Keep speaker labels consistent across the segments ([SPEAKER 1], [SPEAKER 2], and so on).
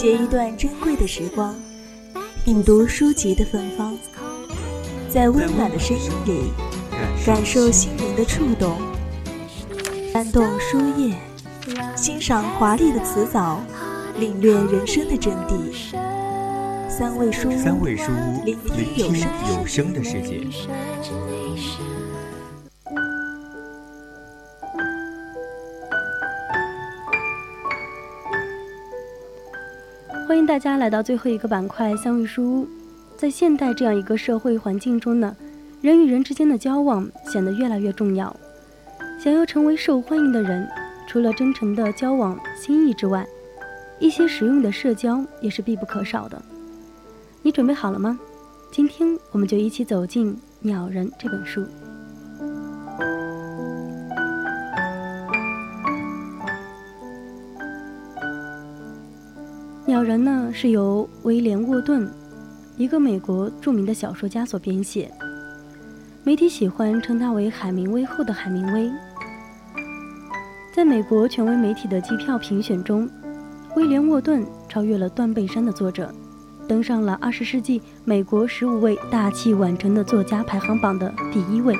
[SPEAKER 1] 借一段珍贵的时光，品读书籍的芬芳，在温暖的声音里感受心灵的触动，翻动书页，欣赏华丽的辞藻，领略人生的真谛。三味书屋，
[SPEAKER 2] 三味书屋，
[SPEAKER 1] 聆听
[SPEAKER 2] 有声的世界。
[SPEAKER 3] 欢迎大家来到最后一个板块——相遇书屋。在现代这样一个社会环境中呢，人与人之间的交往显得越来越重要。想要成为受欢迎的人，除了真诚的交往、心意之外，一些实用的社交也是必不可少的。你准备好了吗？今天我们就一起走进《鸟人》这本书。《鸟人》呢是由威廉·沃顿，一个美国著名的小说家所编写，媒体喜欢称他为海明威后的海明威。在美国权威媒体的机票评选中，威廉·沃顿超越了断背山的作者。登上了二十世纪美国十五位大器晚成的作家排行榜的第一位。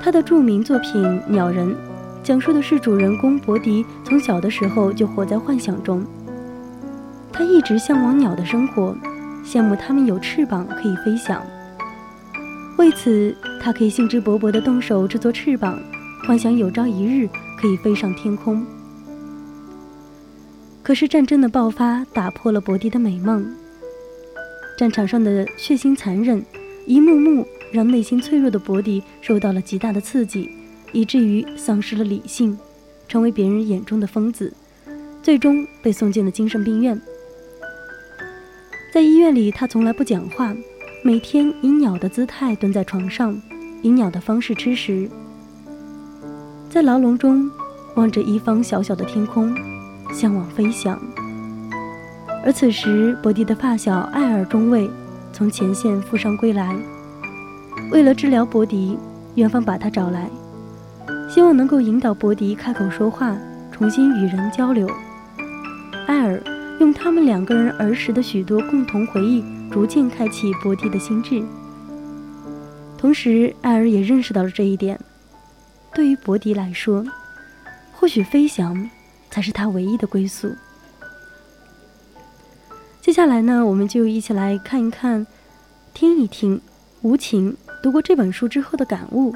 [SPEAKER 3] 他的著名作品《鸟人》讲述的是主人公伯迪从小的时候就活在幻想中。他一直向往鸟的生活，羡慕它们有翅膀可以飞翔。为此，他可以兴致勃勃地动手制作翅膀，幻想有朝一日可以飞上天空。可是战争的爆发打破了伯迪的美梦。战场上的血腥残忍，一幕幕让内心脆弱的伯迪受到了极大的刺激，以至于丧失了理性，成为别人眼中的疯子，最终被送进了精神病院。在医院里，他从来不讲话，每天以鸟的姿态蹲在床上，以鸟的方式吃食。在牢笼中，望着一方小小的天空。向往飞翔，而此时，伯迪的发小艾尔中尉从前线负伤归来。为了治疗伯迪，院方把他找来，希望能够引导伯迪开口说话，重新与人交流。艾尔用他们两个人儿时的许多共同回忆，逐渐开启伯迪的心智。同时，艾尔也认识到了这一点：对于伯迪来说，或许飞翔。才是他唯一的归宿。接下来呢，我们就一起来看一看、听一听吴情读过这本书之后的感悟。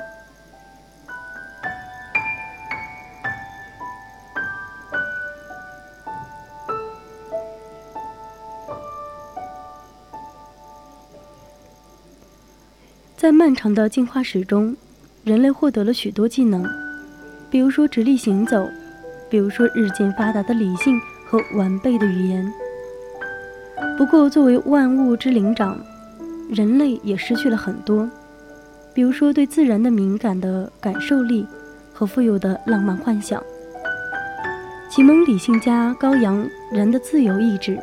[SPEAKER 3] 漫长的进化史中，人类获得了许多技能，比如说直立行走。比如说，日渐发达的理性和完备的语言。不过，作为万物之灵长，人类也失去了很多，比如说对自然的敏感的感受力和富有的浪漫幻想。启蒙理性家高扬人的自由意志，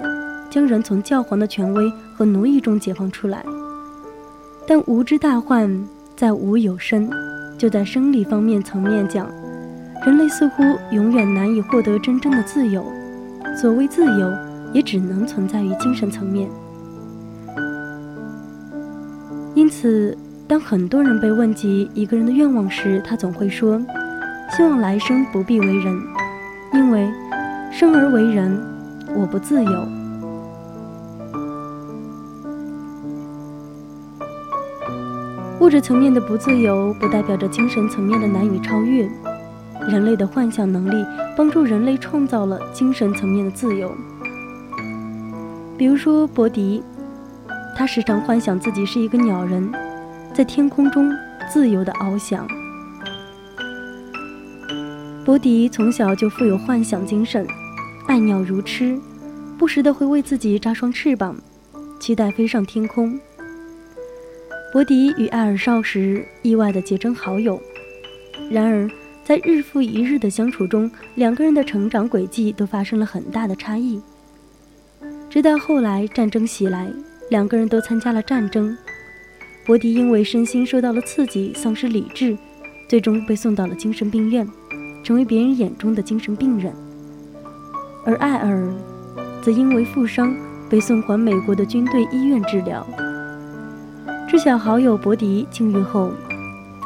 [SPEAKER 3] 将人从教皇的权威和奴役中解放出来。但无知大患在无有身，就在生理方面层面讲。人类似乎永远难以获得真正的自由，所谓自由，也只能存在于精神层面。因此，当很多人被问及一个人的愿望时，他总会说：“希望来生不必为人，因为生而为人，我不自由。”物质层面的不自由，不代表着精神层面的难以超越。人类的幻想能力帮助人类创造了精神层面的自由。比如说，伯迪，他时常幻想自己是一个鸟人，在天空中自由地翱翔。伯迪从小就富有幻想精神，爱鸟如痴，不时的会为自己扎双翅膀，期待飞上天空。伯迪与艾尔少时意外地结成好友，然而。在日复一日的相处中，两个人的成长轨迹都发生了很大的差异。直到后来战争袭来，两个人都参加了战争。伯迪因为身心受到了刺激，丧失理智，最终被送到了精神病院，成为别人眼中的精神病人。而艾尔则因为负伤被送还美国的军队医院治疗。知晓好友伯迪境遇后，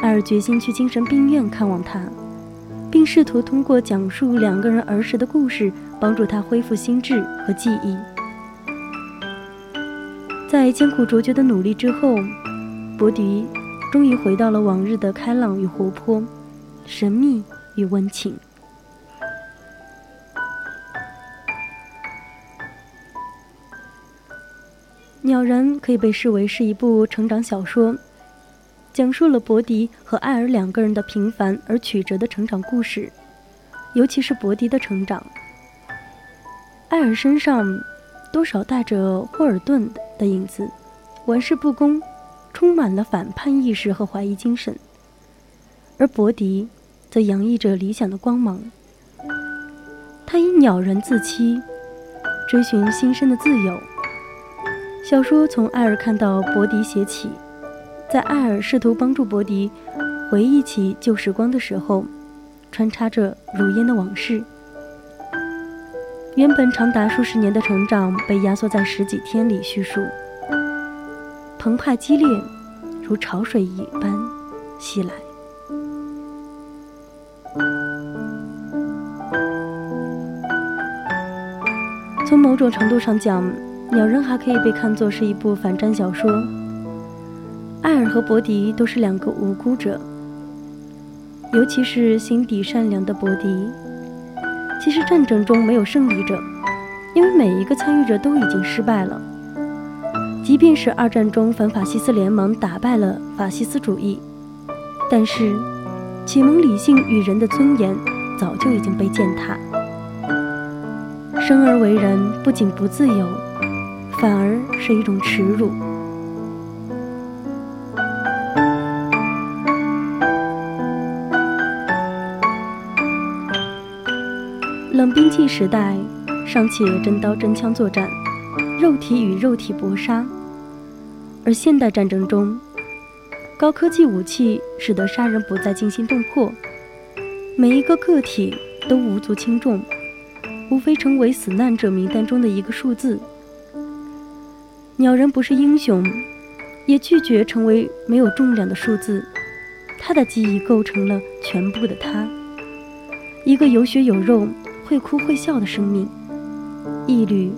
[SPEAKER 3] 艾尔决心去精神病院看望他，并试图通过讲述两个人儿时的故事，帮助他恢复心智和记忆。在艰苦卓绝的努力之后，伯迪终于回到了往日的开朗与活泼、神秘与温情。《鸟人》可以被视为是一部成长小说，讲述了伯迪和艾尔两个人的平凡而曲折的成长故事，尤其是伯迪的成长。艾尔身上多少带着霍尔顿的影子，玩世不恭，充满了反叛意识和怀疑精神；而伯迪则洋溢着理想的光芒。他以鸟人自欺，追寻新生的自由。小说从艾尔看到伯迪写起，在艾尔试图帮助伯迪回忆起旧时光的时候，穿插着如烟的往事。原本长达数十年的成长被压缩在十几天里叙述，澎湃激烈，如潮水一般袭来。从某种程度上讲。《鸟人》还可以被看作是一部反战小说。艾尔和伯迪都是两个无辜者，尤其是心底善良的伯迪。其实战争中没有胜利者，因为每一个参与者都已经失败了。即便是二战中反法西斯联盟打败了法西斯主义，但是启蒙理性与人的尊严早就已经被践踏。生而为人，不仅不自由。反而是一种耻辱。冷兵器时代尚且真刀真枪作战，肉体与肉体搏杀，而现代战争中，高科技武器使得杀人不再惊心动魄，每一个个体都无足轻重，无非成为死难者名单中的一个数字。鸟人不是英雄，也拒绝成为没有重量的数字。他的记忆构成了全部的他，一个有血有肉、会哭会笑的生命，一缕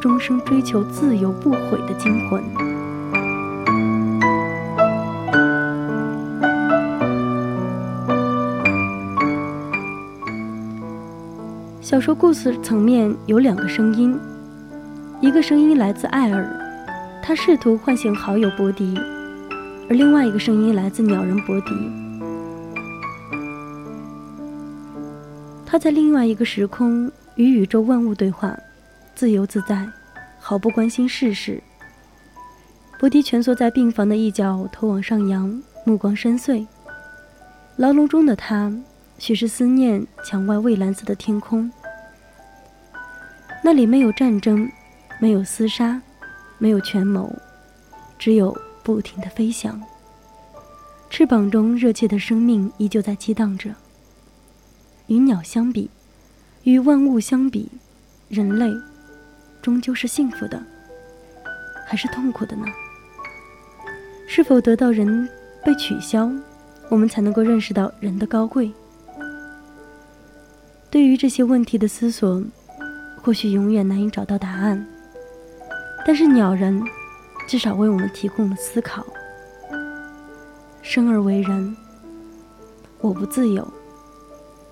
[SPEAKER 3] 终生追求自由不悔的精魂。小说故事层面有两个声音，一个声音来自艾尔。他试图唤醒好友伯迪，而另外一个声音来自鸟人伯迪。他在另外一个时空与宇宙万物对话，自由自在，毫不关心世事。伯迪蜷缩在病房的一角，头往上扬，目光深邃。牢笼中的他，许是思念墙外蔚蓝色的天空。那里没有战争，没有厮杀。没有权谋，只有不停的飞翔。翅膀中热切的生命依旧在激荡着。与鸟相比，与万物相比，人类终究是幸福的，还是痛苦的呢？是否得到人被取消，我们才能够认识到人的高贵？对于这些问题的思索，或许永远难以找到答案。但是鸟人，至少为我们提供了思考。生而为人，我不自由，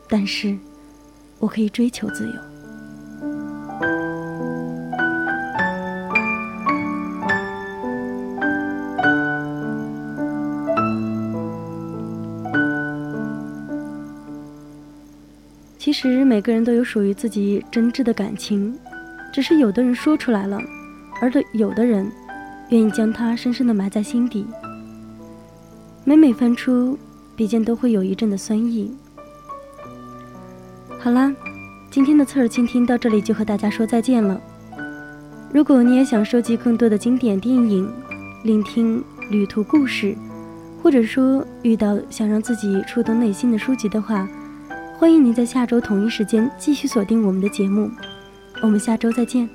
[SPEAKER 3] 但是我可以追求自由。其实每个人都有属于自己真挚的感情，只是有的人说出来了。而的有的人，愿意将它深深的埋在心底。每每翻出，笔尖都会有一阵的酸意。好啦，今天的侧耳倾听到这里就和大家说再见了。如果你也想收集更多的经典电影，聆听旅途故事，或者说遇到想让自己触动内心的书籍的话，欢迎您在下周同一时间继续锁定我们的节目。我们下周再见。